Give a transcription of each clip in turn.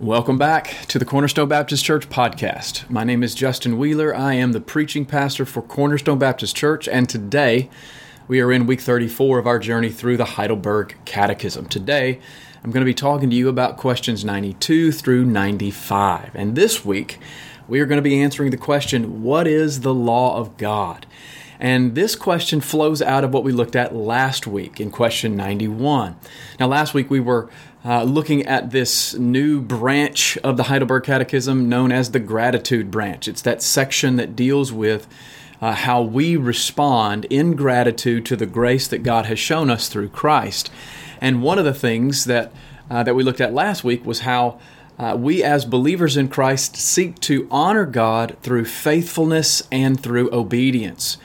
Welcome back to the Cornerstone Baptist Church podcast. My name is Justin Wheeler. I am the preaching pastor for Cornerstone Baptist Church, and today we are in week 34 of our journey through the Heidelberg Catechism. Today, I'm going to be talking to you about questions 92 through 95. And this week, we are going to be answering the question What is the law of God? And this question flows out of what we looked at last week in question 91. Now, last week we were uh, looking at this new branch of the Heidelberg Catechism known as the gratitude branch. It's that section that deals with uh, how we respond in gratitude to the grace that God has shown us through Christ. And one of the things that uh, that we looked at last week was how uh, we as believers in Christ seek to honor God through faithfulness and through obedience.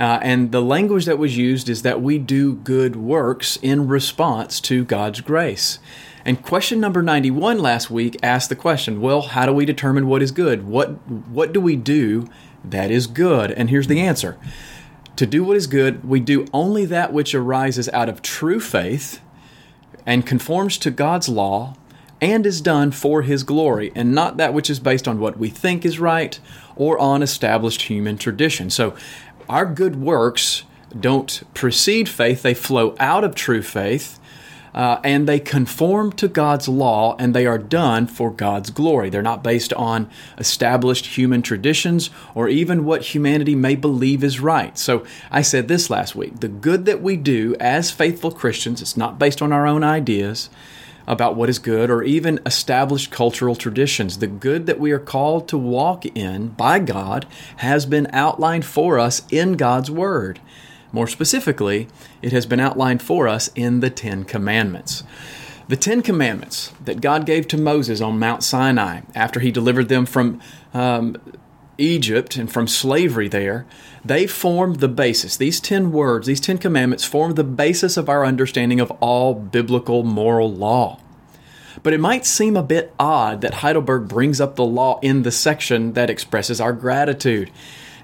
Uh, and the language that was used is that we do good works in response to God's grace. And question number 91 last week asked the question, well, how do we determine what is good? What what do we do that is good? And here's the answer. To do what is good, we do only that which arises out of true faith and conforms to God's law and is done for his glory, and not that which is based on what we think is right or on established human tradition. So our good works don't precede faith, they flow out of true faith. Uh, and they conform to God's law and they are done for God's glory. They're not based on established human traditions or even what humanity may believe is right. So I said this last week the good that we do as faithful Christians, it's not based on our own ideas about what is good or even established cultural traditions. The good that we are called to walk in by God has been outlined for us in God's Word. More specifically, it has been outlined for us in the Ten Commandments. The Ten Commandments that God gave to Moses on Mount Sinai after he delivered them from um, Egypt and from slavery there, they form the basis. These 10 words, these 10 commandments form the basis of our understanding of all biblical moral law. But it might seem a bit odd that Heidelberg brings up the law in the section that expresses our gratitude.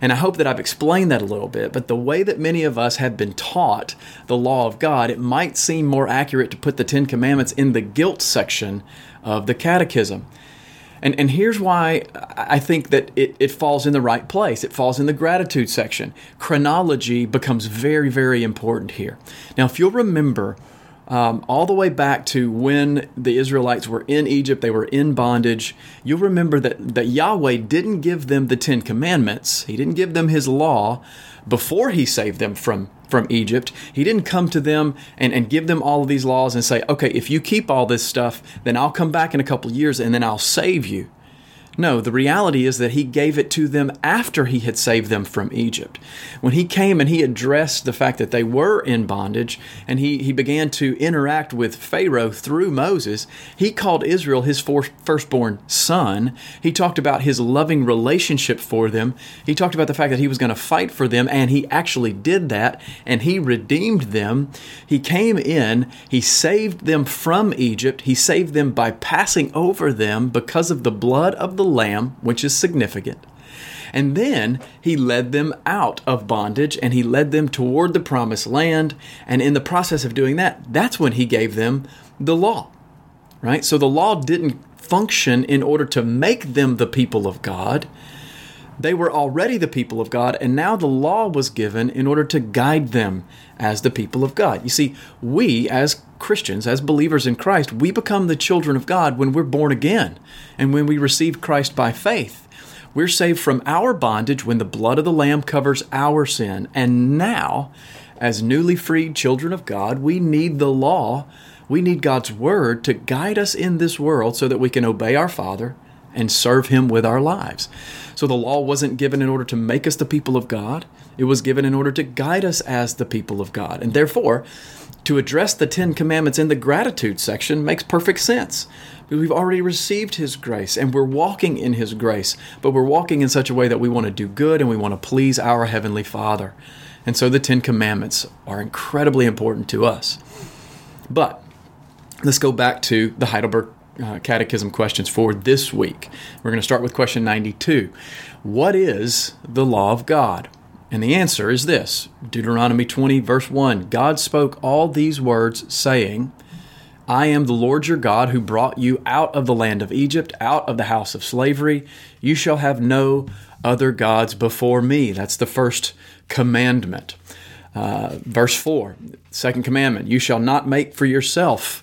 And I hope that I've explained that a little bit, but the way that many of us have been taught the law of God, it might seem more accurate to put the Ten Commandments in the guilt section of the Catechism. And, and here's why I think that it, it falls in the right place. It falls in the gratitude section. Chronology becomes very, very important here. Now, if you'll remember, um, all the way back to when the Israelites were in Egypt, they were in bondage. You'll remember that, that Yahweh didn't give them the Ten Commandments, He didn't give them His law before He saved them from, from Egypt. He didn't come to them and, and give them all of these laws and say, okay, if you keep all this stuff, then I'll come back in a couple years and then I'll save you. No, the reality is that he gave it to them after he had saved them from Egypt. When he came and he addressed the fact that they were in bondage and he, he began to interact with Pharaoh through Moses, he called Israel his firstborn son. He talked about his loving relationship for them. He talked about the fact that he was going to fight for them, and he actually did that, and he redeemed them. He came in, he saved them from Egypt, he saved them by passing over them because of the blood of the lamb, which is significant. And then he led them out of bondage and he led them toward the promised land. And in the process of doing that, that's when he gave them the law, right? So the law didn't function in order to make them the people of God. They were already the people of God, and now the law was given in order to guide them as the people of God. You see, we as Christians, as believers in Christ, we become the children of God when we're born again and when we receive Christ by faith. We're saved from our bondage when the blood of the Lamb covers our sin. And now, as newly freed children of God, we need the law. We need God's Word to guide us in this world so that we can obey our Father and serve Him with our lives. So the law wasn't given in order to make us the people of God, it was given in order to guide us as the people of God. And therefore, to address the Ten Commandments in the gratitude section makes perfect sense. We've already received His grace and we're walking in His grace, but we're walking in such a way that we want to do good and we want to please our Heavenly Father. And so the Ten Commandments are incredibly important to us. But let's go back to the Heidelberg uh, Catechism questions for this week. We're going to start with question 92. What is the law of God? And the answer is this Deuteronomy 20, verse 1 God spoke all these words, saying, I am the Lord your God who brought you out of the land of Egypt, out of the house of slavery. You shall have no other gods before me. That's the first commandment. Uh, verse 4, second commandment You shall not make for yourself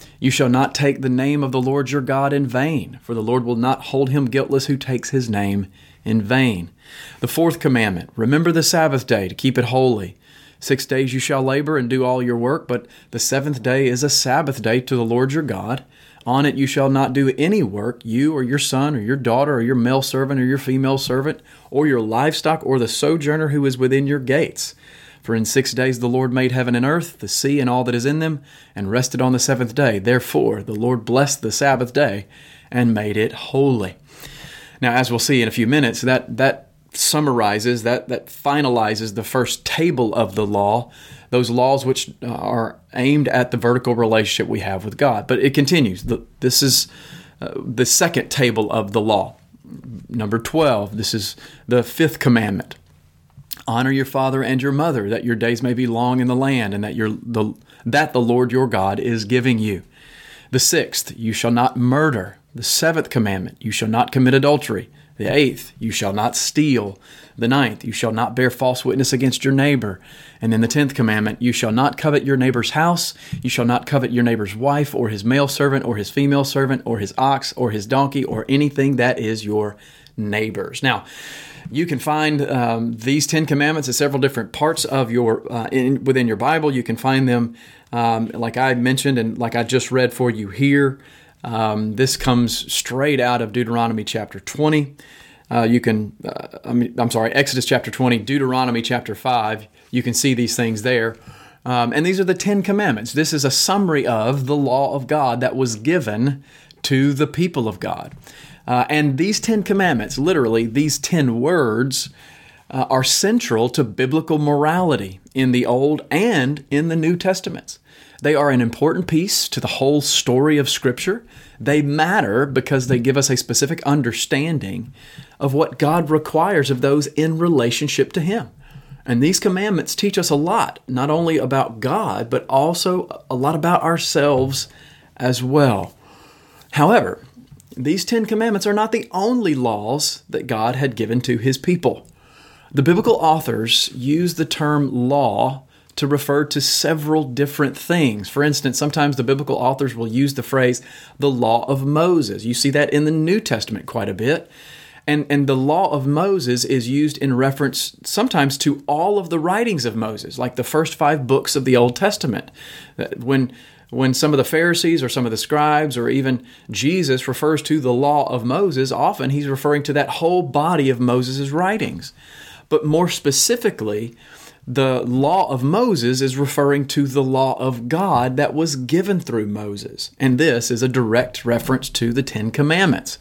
you shall not take the name of the Lord your God in vain, for the Lord will not hold him guiltless who takes his name in vain. The fourth commandment remember the Sabbath day to keep it holy. Six days you shall labor and do all your work, but the seventh day is a Sabbath day to the Lord your God. On it you shall not do any work, you or your son or your daughter or your male servant or your female servant, or your livestock or the sojourner who is within your gates. For in six days the Lord made heaven and earth, the sea and all that is in them, and rested on the seventh day. Therefore the Lord blessed the Sabbath day and made it holy. Now, as we'll see in a few minutes, that, that summarizes, that, that finalizes the first table of the law, those laws which are aimed at the vertical relationship we have with God. But it continues. This is uh, the second table of the law. Number 12, this is the fifth commandment. Honor your father and your mother, that your days may be long in the land, and that your the that the Lord your God is giving you. The sixth, you shall not murder. The seventh commandment, you shall not commit adultery. The eighth, you shall not steal. The ninth, you shall not bear false witness against your neighbor. And then the tenth commandment, you shall not covet your neighbor's house. You shall not covet your neighbor's wife, or his male servant, or his female servant, or his ox, or his donkey, or anything that is your neighbor's. Now, you can find um, these Ten Commandments in several different parts of your uh, in, within your Bible. You can find them, um, like I mentioned, and like I just read for you here. Um, this comes straight out of Deuteronomy chapter 20. Uh, you can, uh, I mean, I'm sorry, Exodus chapter 20, Deuteronomy chapter 5. You can see these things there. Um, and these are the Ten Commandments. This is a summary of the law of God that was given to the people of God. Uh, and these Ten Commandments, literally, these ten words, uh, are central to biblical morality in the Old and in the New Testaments. They are an important piece to the whole story of Scripture. They matter because they give us a specific understanding of what God requires of those in relationship to Him. And these commandments teach us a lot, not only about God, but also a lot about ourselves as well. However, these Ten Commandments are not the only laws that God had given to his people. The biblical authors use the term law to refer to several different things. For instance, sometimes the biblical authors will use the phrase the law of Moses. You see that in the New Testament quite a bit. And, and the law of Moses is used in reference sometimes to all of the writings of Moses, like the first five books of the Old Testament. When when some of the Pharisees or some of the scribes or even Jesus refers to the law of Moses, often he's referring to that whole body of Moses' writings. But more specifically, the law of Moses is referring to the law of God that was given through Moses. And this is a direct reference to the Ten Commandments.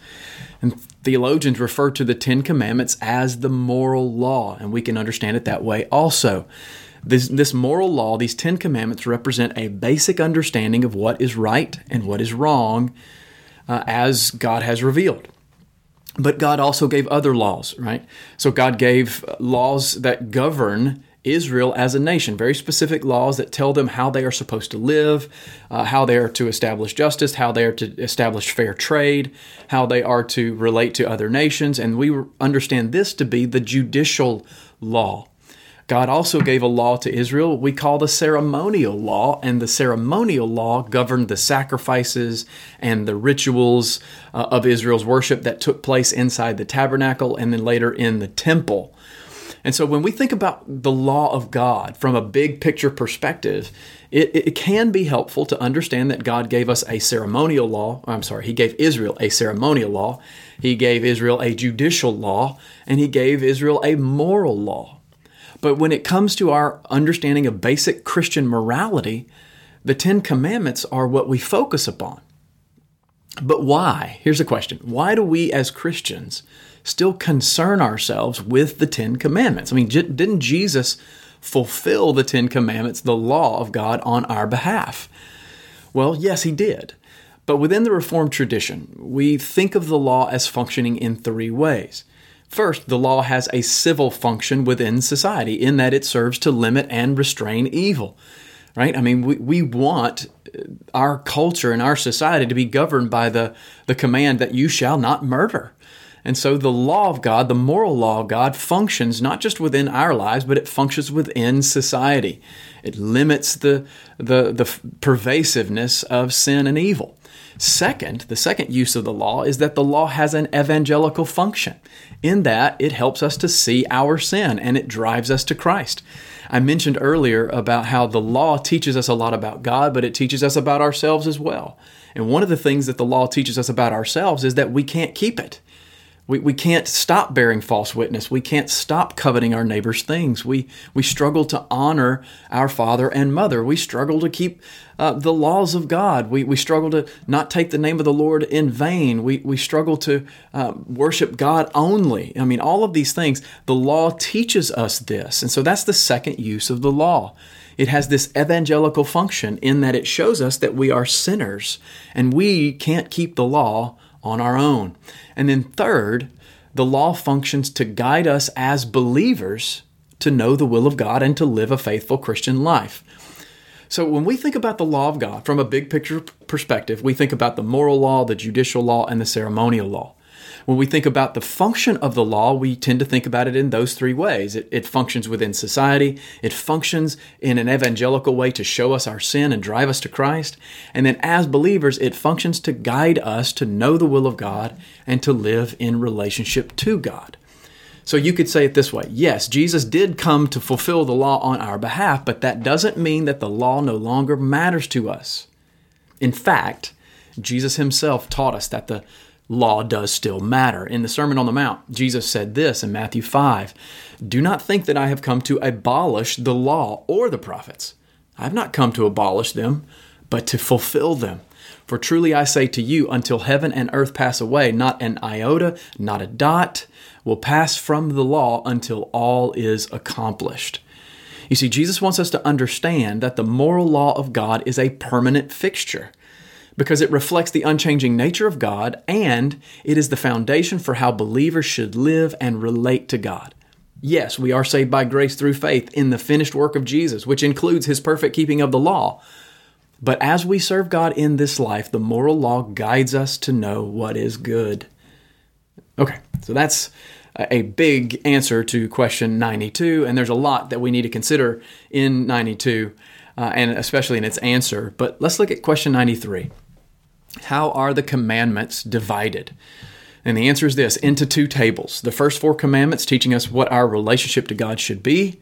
And theologians refer to the Ten Commandments as the moral law, and we can understand it that way also. This, this moral law, these Ten Commandments, represent a basic understanding of what is right and what is wrong uh, as God has revealed. But God also gave other laws, right? So God gave laws that govern Israel as a nation, very specific laws that tell them how they are supposed to live, uh, how they are to establish justice, how they are to establish fair trade, how they are to relate to other nations. And we understand this to be the judicial law. God also gave a law to Israel we call the ceremonial law, and the ceremonial law governed the sacrifices and the rituals uh, of Israel's worship that took place inside the tabernacle and then later in the temple. And so when we think about the law of God from a big picture perspective, it, it can be helpful to understand that God gave us a ceremonial law. I'm sorry, He gave Israel a ceremonial law, He gave Israel a judicial law, and He gave Israel a moral law. But when it comes to our understanding of basic Christian morality, the Ten Commandments are what we focus upon. But why? Here's a question Why do we as Christians still concern ourselves with the Ten Commandments. I mean, j- didn't Jesus fulfill the Ten Commandments, the law of God, on our behalf? Well, yes, he did. But within the Reformed tradition, we think of the law as functioning in three ways. First, the law has a civil function within society in that it serves to limit and restrain evil. Right? I mean, we, we want uh, our culture and our society to be governed by the, the command that you shall not murder. And so the law of God, the moral law of God, functions not just within our lives, but it functions within society. It limits the, the, the pervasiveness of sin and evil. Second, the second use of the law is that the law has an evangelical function, in that it helps us to see our sin and it drives us to Christ. I mentioned earlier about how the law teaches us a lot about God, but it teaches us about ourselves as well. And one of the things that the law teaches us about ourselves is that we can't keep it. We, we can't stop bearing false witness. We can't stop coveting our neighbor's things. We, we struggle to honor our father and mother. We struggle to keep uh, the laws of God. We, we struggle to not take the name of the Lord in vain. We, we struggle to uh, worship God only. I mean, all of these things, the law teaches us this. And so that's the second use of the law. It has this evangelical function in that it shows us that we are sinners and we can't keep the law on our own. And then, third, the law functions to guide us as believers to know the will of God and to live a faithful Christian life. So, when we think about the law of God from a big picture perspective, we think about the moral law, the judicial law, and the ceremonial law. When we think about the function of the law, we tend to think about it in those three ways. It, it, functions within society, it functions in an evangelical way to show us our sin and drive us to Christ. And then as believers, it functions to guide us to know the will of God and to live in relationship to God. So you could say it this way yes, Jesus did come to fulfill the law on our behalf, but that doesn't mean that the law no longer matters to us. In fact, Jesus himself taught us that the law does still matter. In the Sermon on the Mount, Jesus said this in Matthew 5 Do not think that I have come to abolish the law or the prophets. I have not come to abolish them, but to fulfill them. For truly I say to you, until heaven and earth pass away, not an iota, not a dot will pass from the law until all is accomplished. You see, Jesus wants us to understand that the moral law of God is a permanent fixture because it reflects the unchanging nature of God and it is the foundation for how believers should live and relate to God. Yes, we are saved by grace through faith in the finished work of Jesus, which includes his perfect keeping of the law. But as we serve God in this life, the moral law guides us to know what is good. Okay, so that's a big answer to question 92, and there's a lot that we need to consider in 92, uh, and especially in its answer. But let's look at question 93. How are the commandments divided? And the answer is this into two tables. The first four commandments teaching us what our relationship to God should be,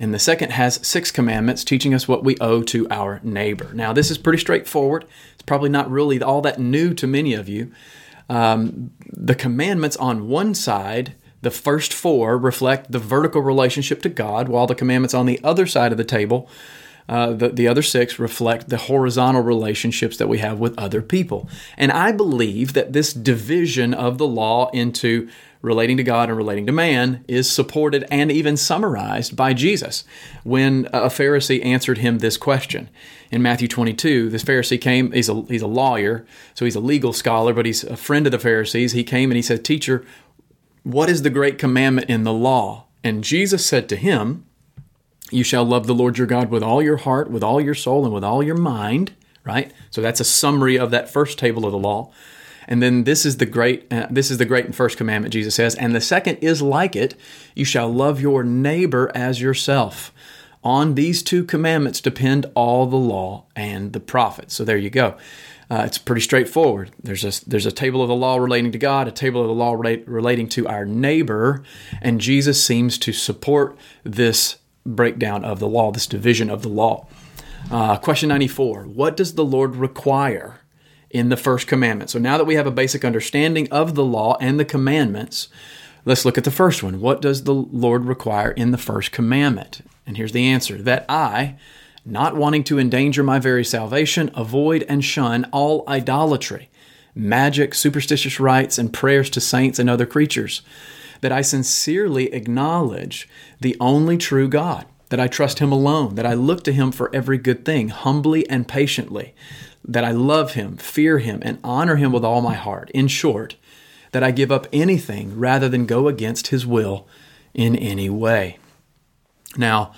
and the second has six commandments teaching us what we owe to our neighbor. Now, this is pretty straightforward. It's probably not really all that new to many of you. Um, the commandments on one side, the first four, reflect the vertical relationship to God, while the commandments on the other side of the table uh, the, the other six reflect the horizontal relationships that we have with other people. And I believe that this division of the law into relating to God and relating to man is supported and even summarized by Jesus when a Pharisee answered him this question. In Matthew 22, this Pharisee came, he's a, he's a lawyer, so he's a legal scholar, but he's a friend of the Pharisees. He came and he said, Teacher, what is the great commandment in the law? And Jesus said to him, you shall love the Lord your God with all your heart, with all your soul, and with all your mind, right? So that's a summary of that first table of the law. And then this is the great uh, this is the great and first commandment Jesus says, and the second is like it, you shall love your neighbor as yourself. On these two commandments depend all the law and the prophets. So there you go. Uh, it's pretty straightforward. There's a there's a table of the law relating to God, a table of the law relate, relating to our neighbor, and Jesus seems to support this breakdown of the law, this division of the law. Uh, question 94 What does the Lord require in the first commandment? So now that we have a basic understanding of the law and the commandments, let's look at the first one. What does the Lord require in the first commandment? And here's the answer that I, not wanting to endanger my very salvation, avoid and shun all idolatry. magic, superstitious rites, and prayers to saints and other creatures. That I sincerely acknowledge the only true God, that I trust Him alone, that I look to Him for every good thing, humbly and patiently, that I love Him, fear Him, and honor Him with all my heart. In short, that I give up anything rather than go against His will in any way. Now,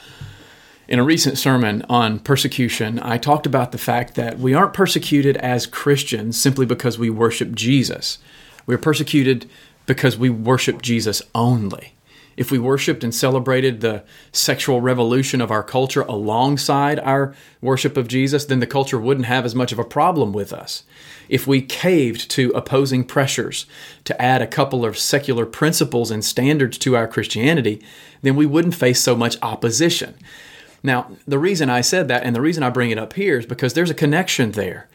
in a recent sermon on persecution, I talked about the fact that we aren't persecuted as Christians simply because we worship Jesus. We're persecuted because we worship Jesus only. If we worshiped and celebrated the sexual revolution of our culture alongside our worship of Jesus, then the culture wouldn't have as much of a problem with us. If we caved to opposing pressures to add a couple of secular principles and standards to our Christianity, then we wouldn't face so much opposition. Now, the reason I said that and the reason I bring it up here is because there's a connection there.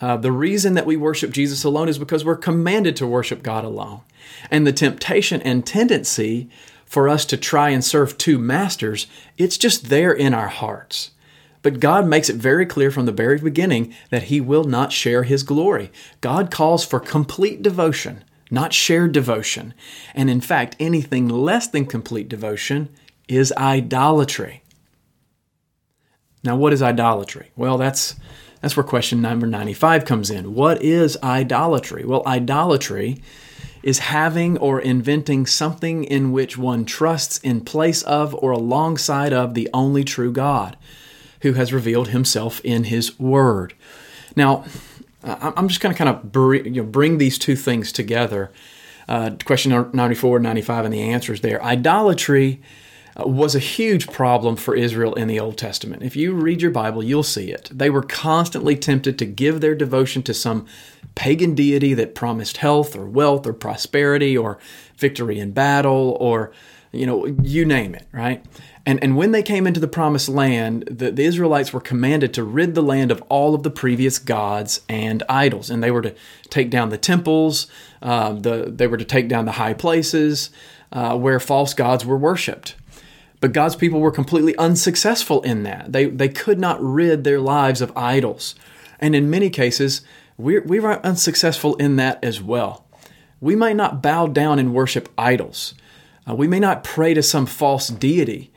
Uh, the reason that we worship Jesus alone is because we're commanded to worship God alone. And the temptation and tendency for us to try and serve two masters, it's just there in our hearts. But God makes it very clear from the very beginning that He will not share His glory. God calls for complete devotion, not shared devotion. And in fact, anything less than complete devotion is idolatry. Now, what is idolatry? Well, that's that's where question number 95 comes in. What is idolatry? Well, idolatry is having or inventing something in which one trusts in place of or alongside of the only true God who has revealed himself in his word. Now, I'm just going to kind of bring, you know, bring these two things together. Uh, question 94 95 and the answers there. Idolatry was a huge problem for Israel in the Old Testament. If you read your Bible, you'll see it. They were constantly tempted to give their devotion to some pagan deity that promised health or wealth or prosperity or victory in battle or you know you name it right and and when they came into the promised land the, the israelites were commanded to rid the land of all of the previous gods and idols and they were to take down the temples uh, the, they were to take down the high places uh, where false gods were worshipped but God's people were completely unsuccessful in that. They, they could not rid their lives of idols. And in many cases, we're, we were unsuccessful in that as well. We might not bow down and worship idols. Uh, we may not pray to some false deity,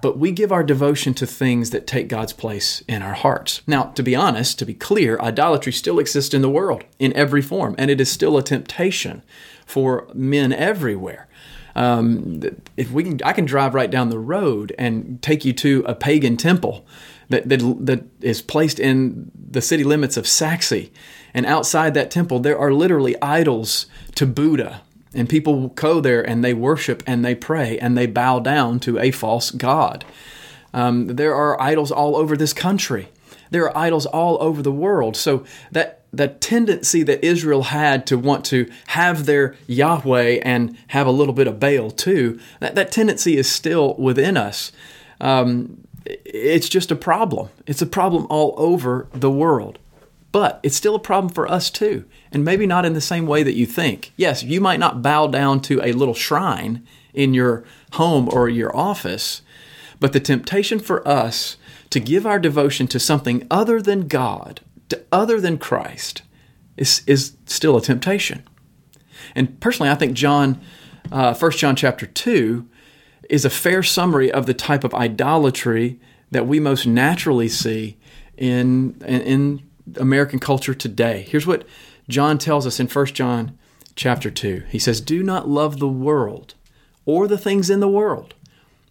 but we give our devotion to things that take God's place in our hearts. Now, to be honest, to be clear, idolatry still exists in the world in every form, and it is still a temptation for men everywhere. Um, if we can, I can drive right down the road and take you to a pagan temple that, that, that is placed in the city limits of Sachse. And outside that temple, there are literally idols to Buddha. And people go there and they worship and they pray and they bow down to a false god. Um, there are idols all over this country. There are idols all over the world. So that that tendency that Israel had to want to have their Yahweh and have a little bit of Baal too, that, that tendency is still within us. Um, it's just a problem. It's a problem all over the world. But it's still a problem for us too, and maybe not in the same way that you think. Yes, you might not bow down to a little shrine in your home or your office, but the temptation for us to give our devotion to something other than God, to other than Christ, is, is still a temptation. And personally, I think John, uh, 1 John chapter 2, is a fair summary of the type of idolatry that we most naturally see in, in American culture today. Here's what John tells us in 1 John chapter 2. He says, Do not love the world or the things in the world.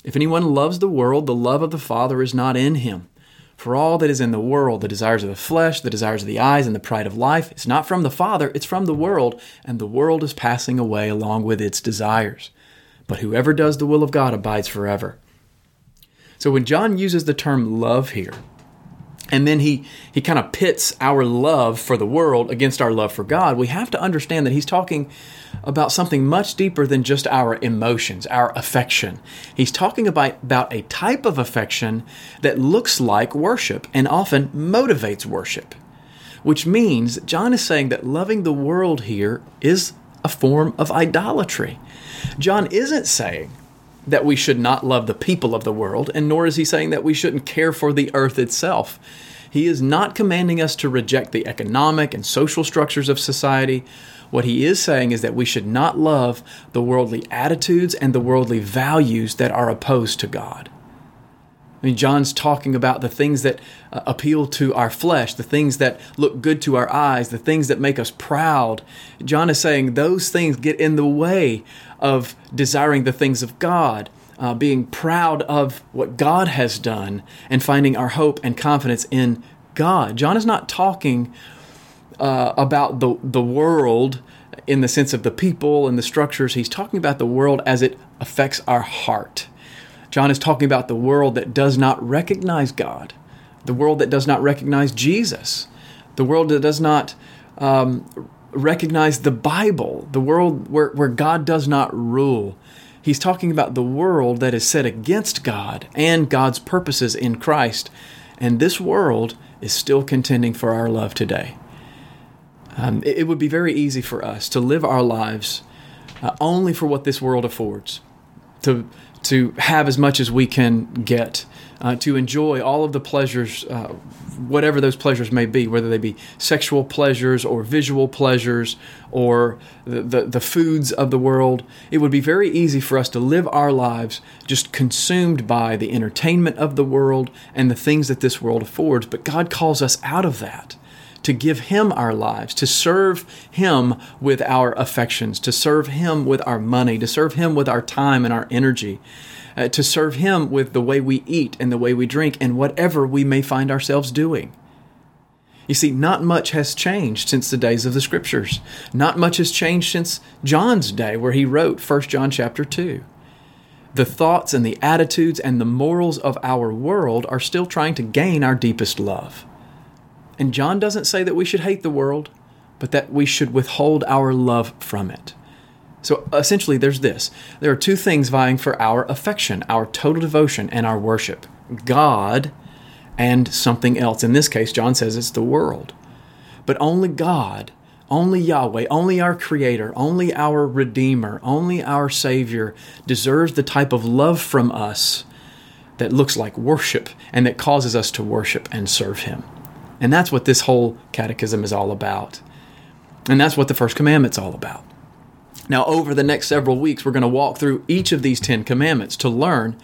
If anyone loves the world, the love of the Father is not in him. For all that is in the world, the desires of the flesh, the desires of the eyes, and the pride of life, is not from the Father, it's from the world, and the world is passing away along with its desires but whoever does the will of God abides forever. So when John uses the term love here, and then he, he kind of pits our love for the world against our love for God, we have to understand that he's talking about something much deeper than just our emotions, our affection. He's talking about, about a type of affection that looks like worship and often motivates worship, which means John is saying that loving the world here is a form of idolatry. John isn't saying that we should not love the people of the world, and nor is he saying that we shouldn't care for the earth itself. He is not commanding us to reject the economic and social structures of society. What he is saying is that we should not love the worldly attitudes and the worldly values that are opposed to God. I mean, John's talking about the things that uh, appeal to our flesh, the things that look good to our eyes, the things that make us proud. John is saying those things get in the way of desiring the things of God, uh, being proud of what God has done, and finding our hope and confidence in God. John is not talking uh, about the, the world in the sense of the people and the structures. He's talking about the world as it affects our heart. John is talking about the world that does not recognize God, the world that does not recognize Jesus, the world that does not um, recognize the Bible, the world where, where God does not rule. He's talking about the world that is set against God and God's purposes in Christ. And this world is still contending for our love today. Um, it, it, would be very easy for us to live our lives uh, only for what this world affords, to to have as much as we can get, uh, to enjoy all of the pleasures, uh, whatever those pleasures may be, whether they be sexual pleasures or visual pleasures or the, the, the, foods of the world. It would be very easy for us to live our lives just consumed by the entertainment of the world and the things that this world affords. But God calls us out of that to give Him our lives, to serve Him with our affections, to serve Him with our money, to serve Him with our time and our energy, uh, to serve Him with the way we eat and the way we drink and whatever we may find ourselves doing. You see, not much has changed since the days of the Scriptures. Not much has changed since John's day, where he wrote 1 John chapter 2 the thoughts and the attitudes and the morals of our world are still trying to gain our deepest love. And John doesn't say that we should hate the world, but that we should withhold our love from it. So essentially, there's this there are two things vying for our affection, our total devotion, and our worship God and something else. In this case, John says it's the world. But only God, only Yahweh, only our Creator, only our Redeemer, only our Savior deserves the type of love from us that looks like worship and that causes us to worship and serve Him. And that's what this whole catechism is all about. And that's what the first commandment's all about. Now, over the next several weeks, we're going to walk through each of these 10 commandments to learn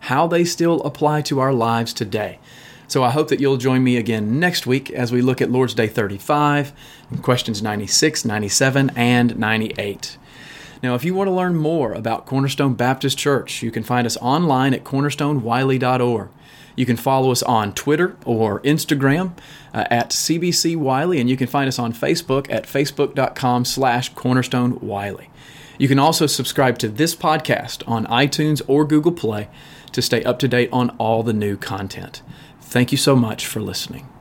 how they still apply to our lives today. So I hope that you'll join me again next week as we look at Lord's Day 35, questions 96, 97, and 98. Now, if you want to learn more about Cornerstone Baptist Church, you can find us online at cornerstonewylie.org. You can follow us on Twitter or Instagram uh, at CBC Wylie, and you can find us on Facebook at facebook.com slash cornerstone Wylie. You can also subscribe to this podcast on iTunes or Google Play to stay up to date on all the new content. Thank you so much for listening.